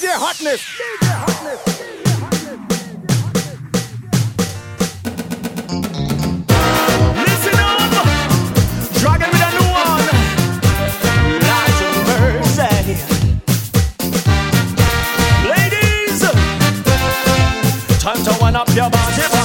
DJ Hotness. DJ Hotness. Listen up, one, of mercy. Ladies, time to wind up your body.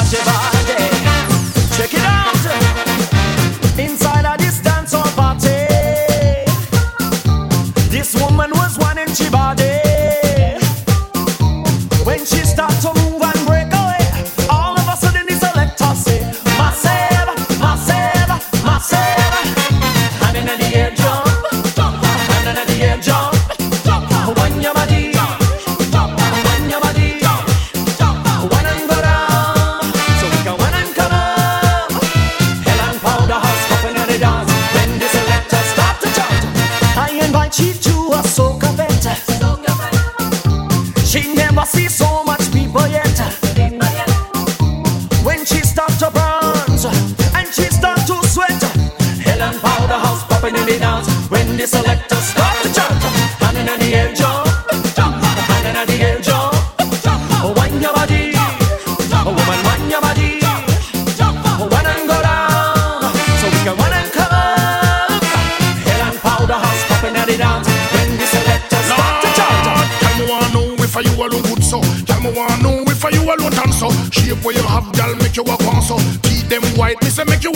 make you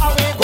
away.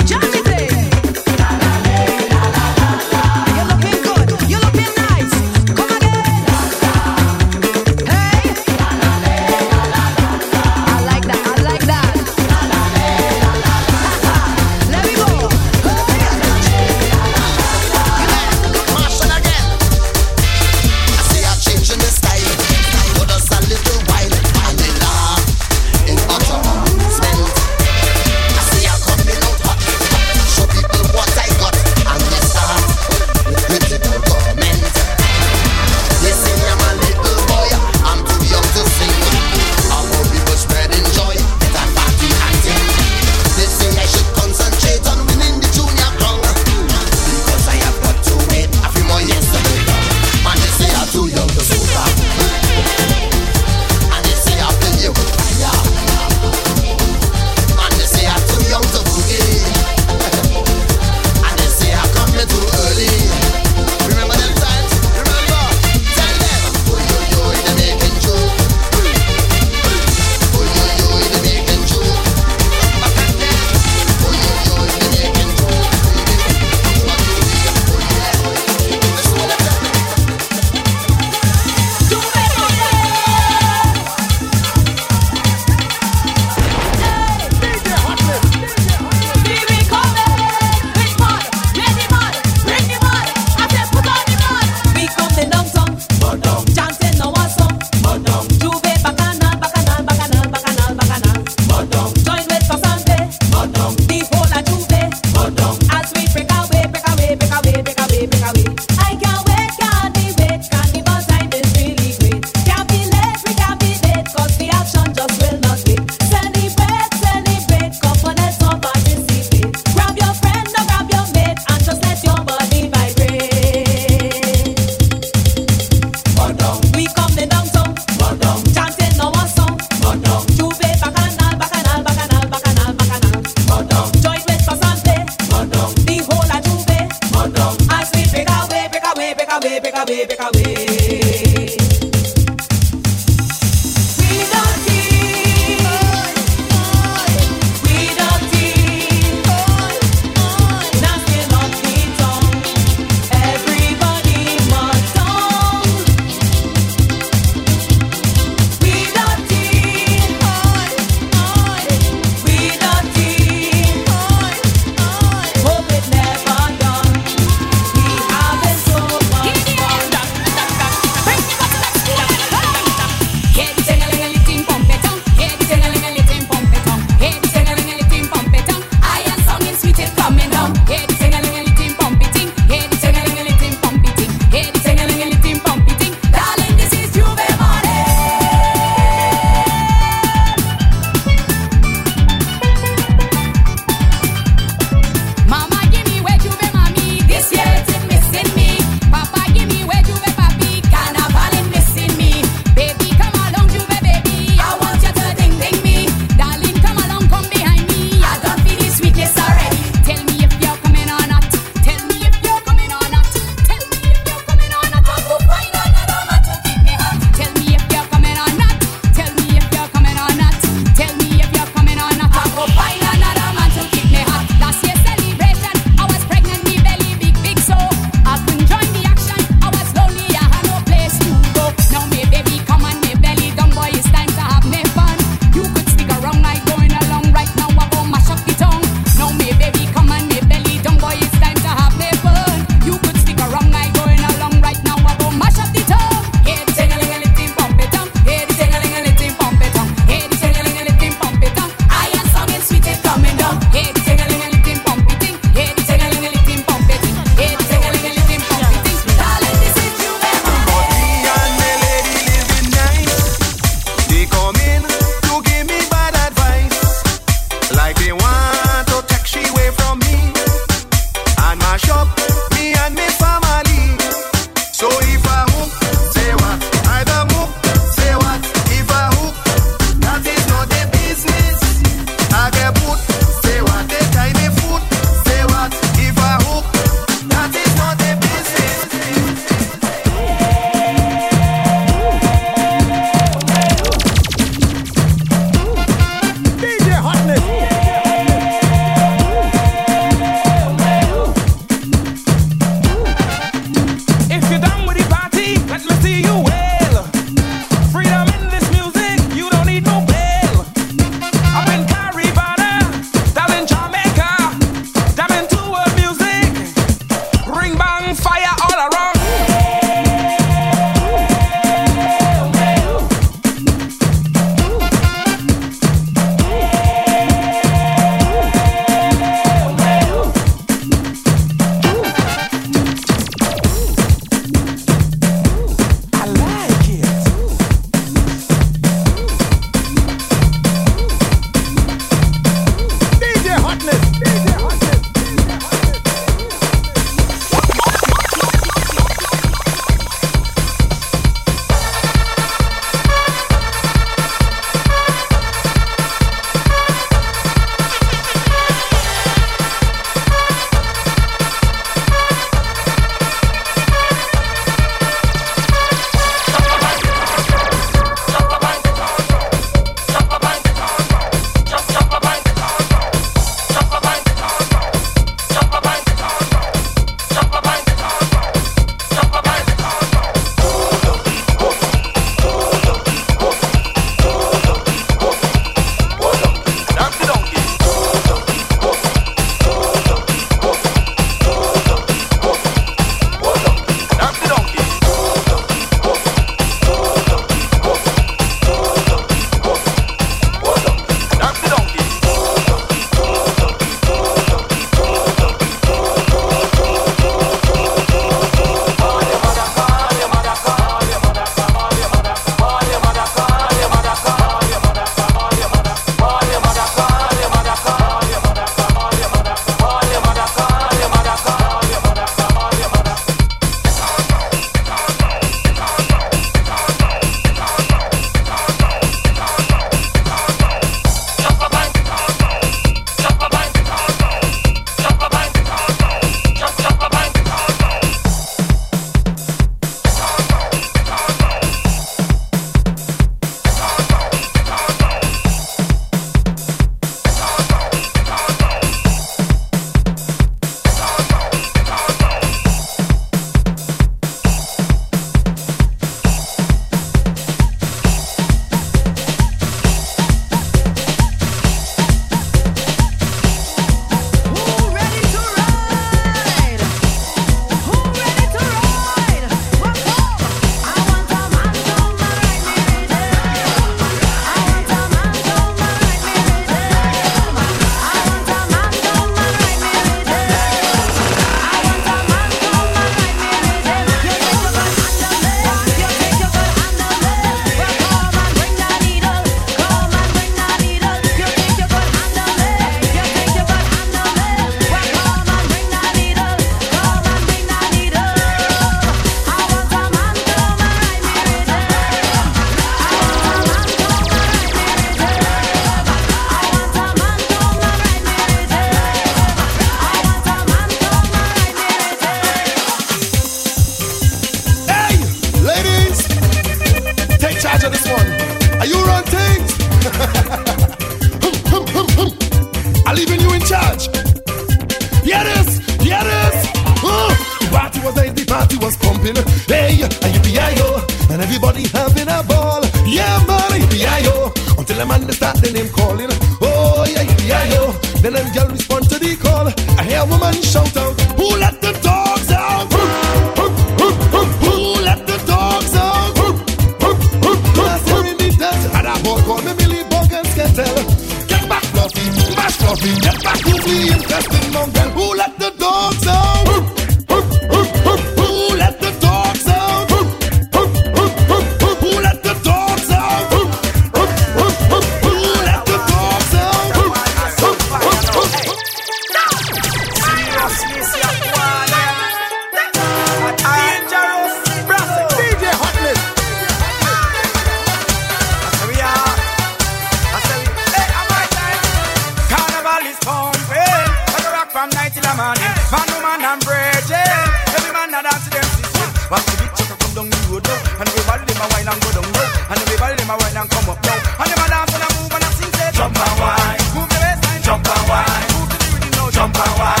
till a morning. Man, woman, and virgin. Every man that dance to them system. Watch the bitch chucker come down the road now. And everybody them a wine and go down low. And everybody them a wine and come up now. And them a dance and a move and a sing say jump and wine. Move the waistline. Jump and wine. Move to the rhythm now. Jump and wine.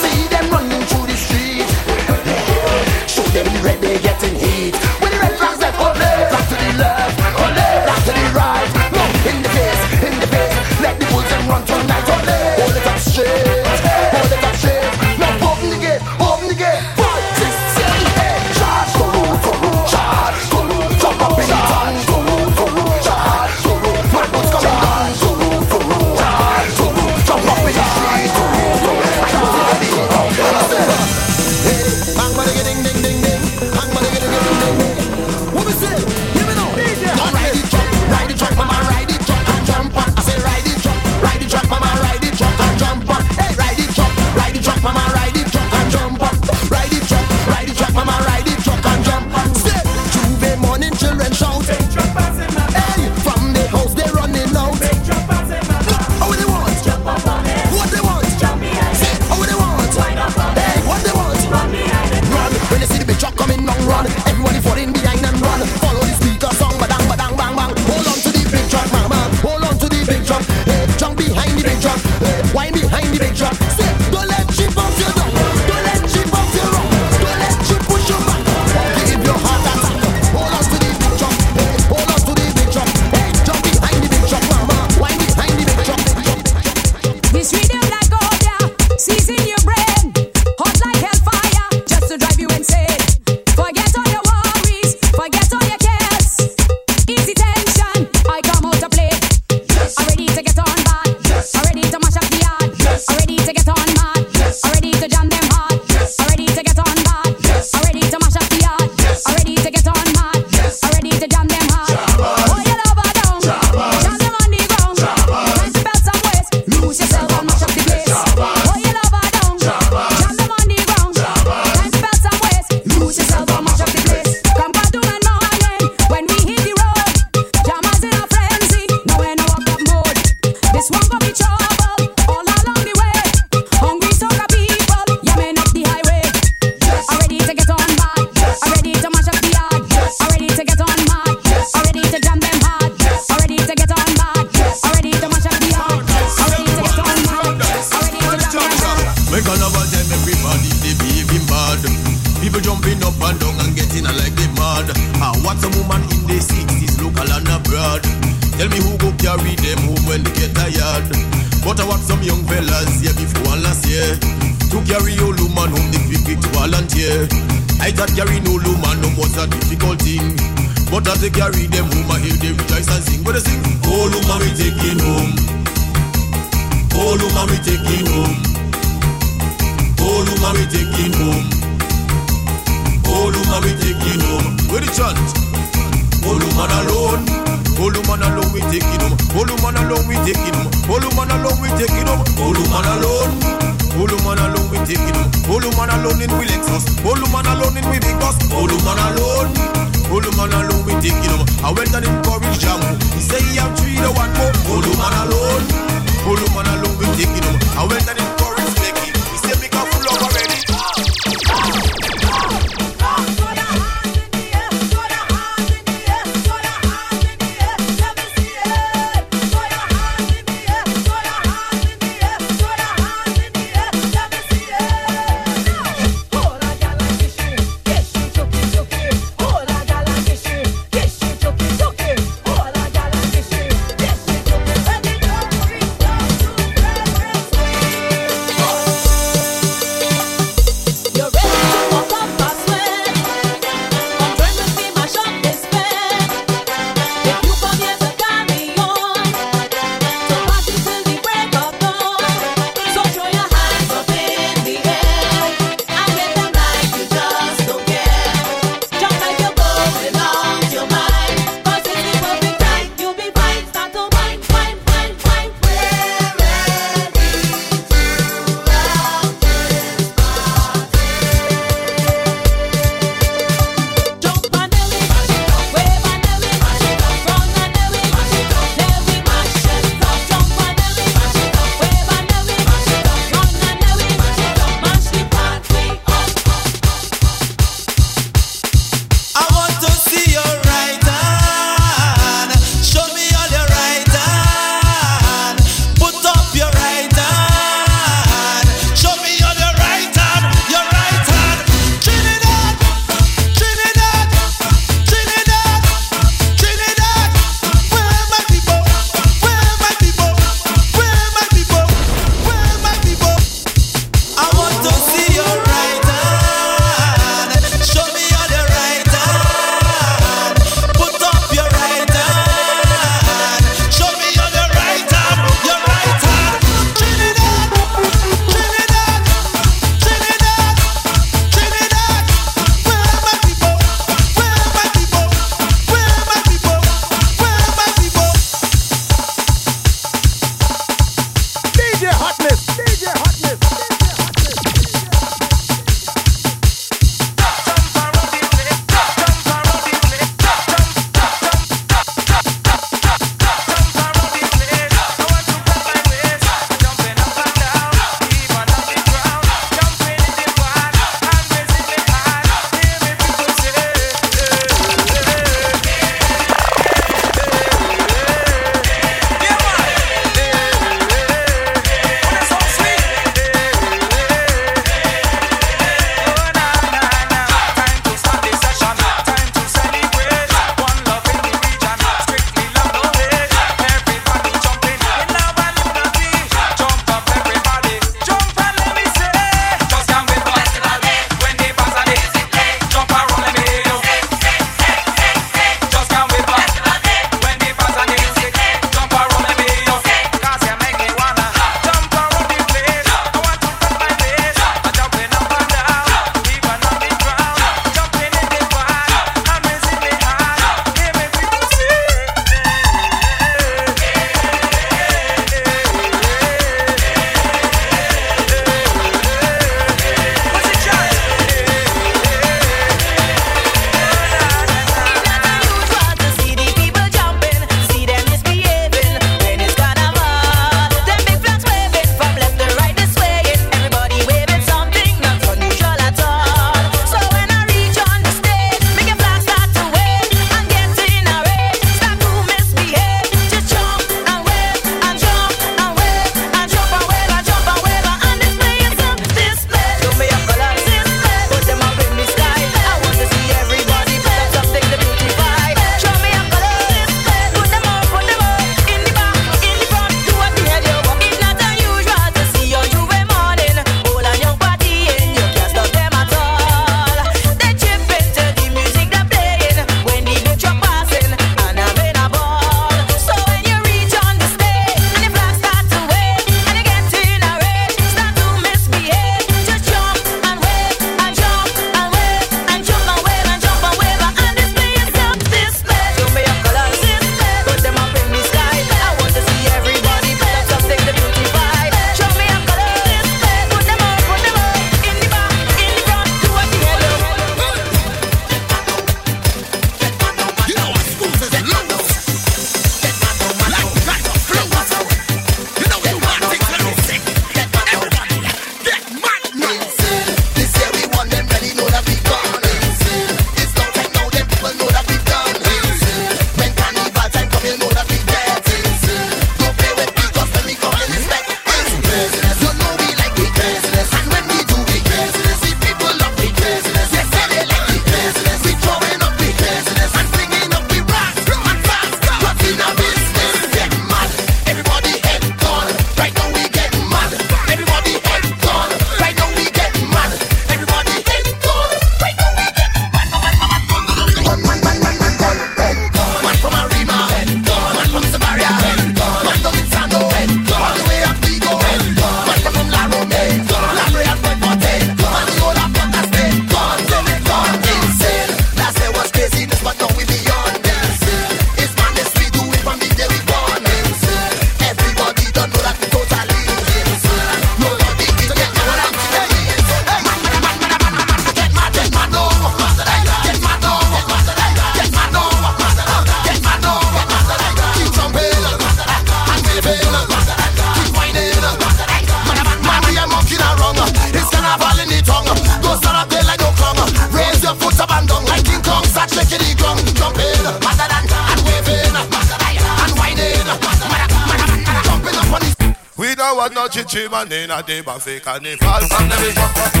No chichi man in a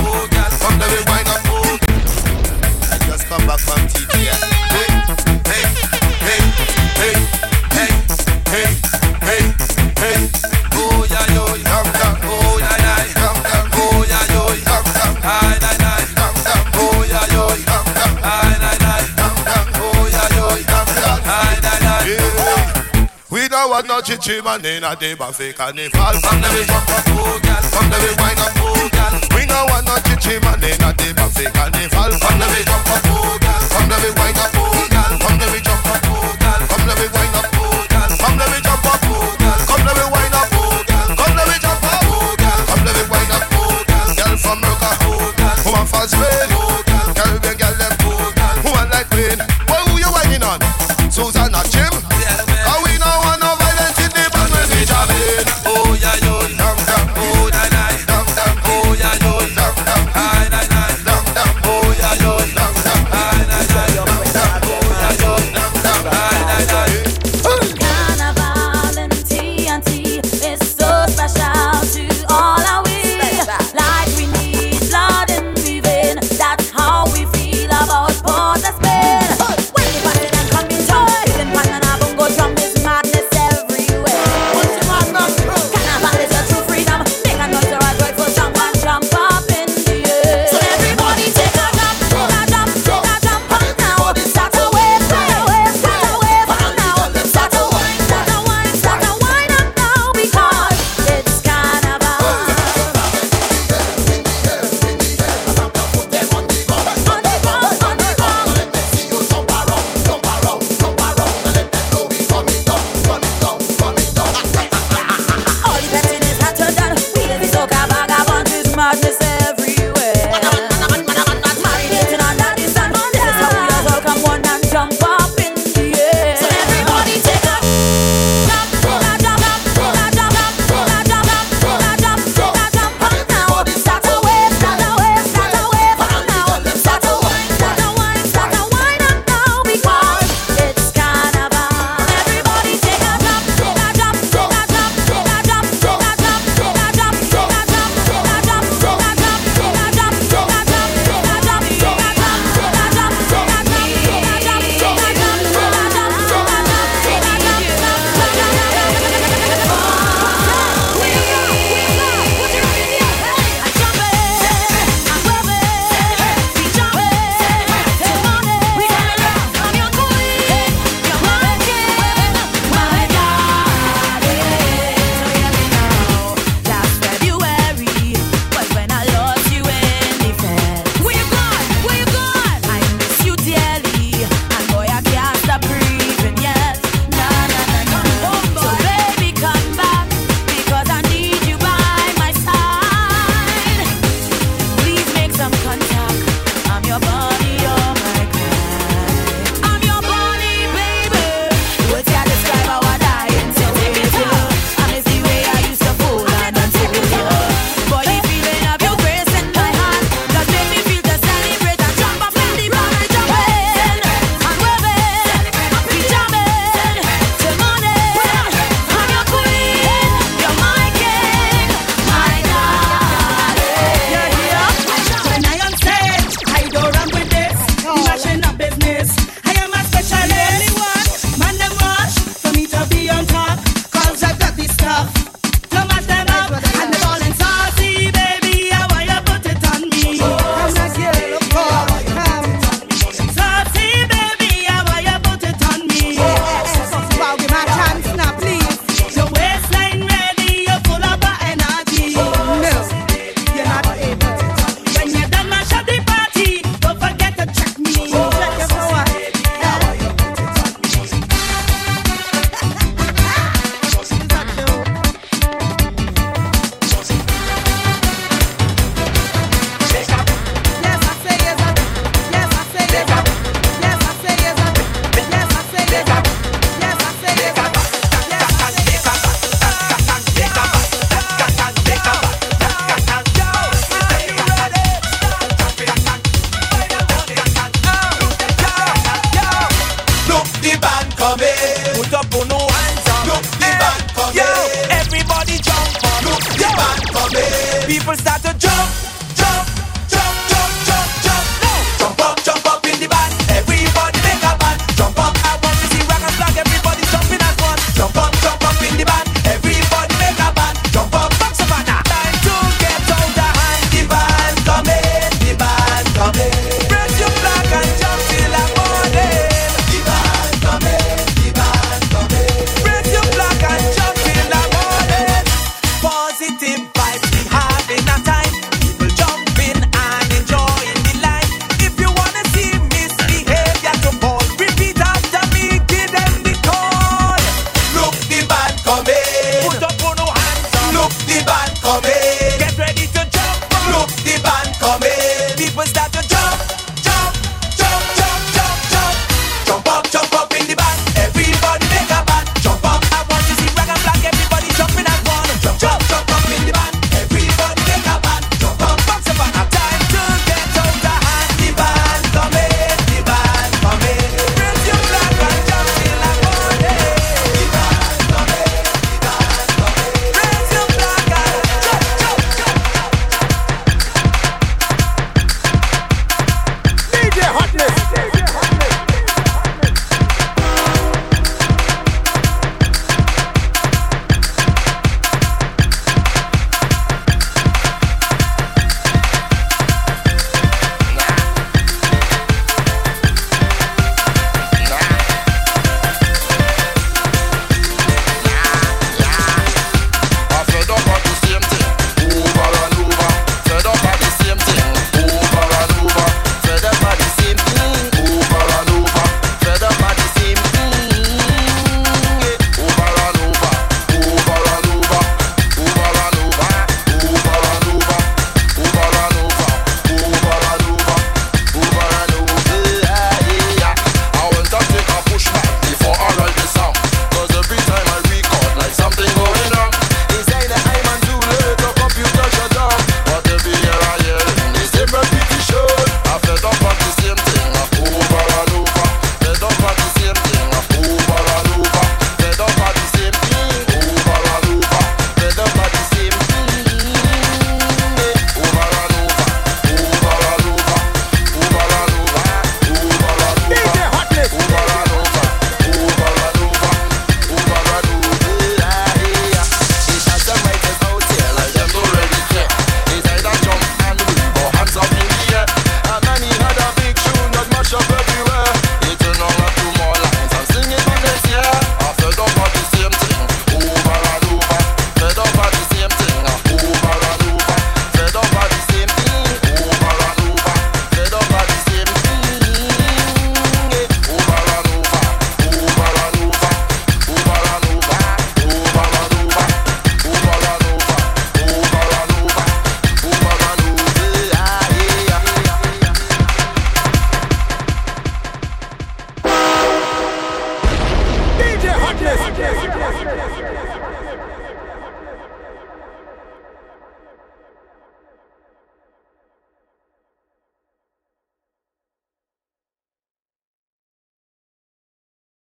We don't want no chichi man in a day buffet carnival. From the way jump up, oh girl. From the way wind up, oh girl. We don't want no chichi man in a day buffet carnival. From the way jump up, oh girl. From the way wind up, oh girl. From the way jump up, oh girl. From the way wind up, oh girl. From the way jump up, oh girl. Come the way wind up, oh girl. Come the way jump up, oh girl. Come the way wind up, oh girl. Girl from Roca, oh girl. Woman from Spain,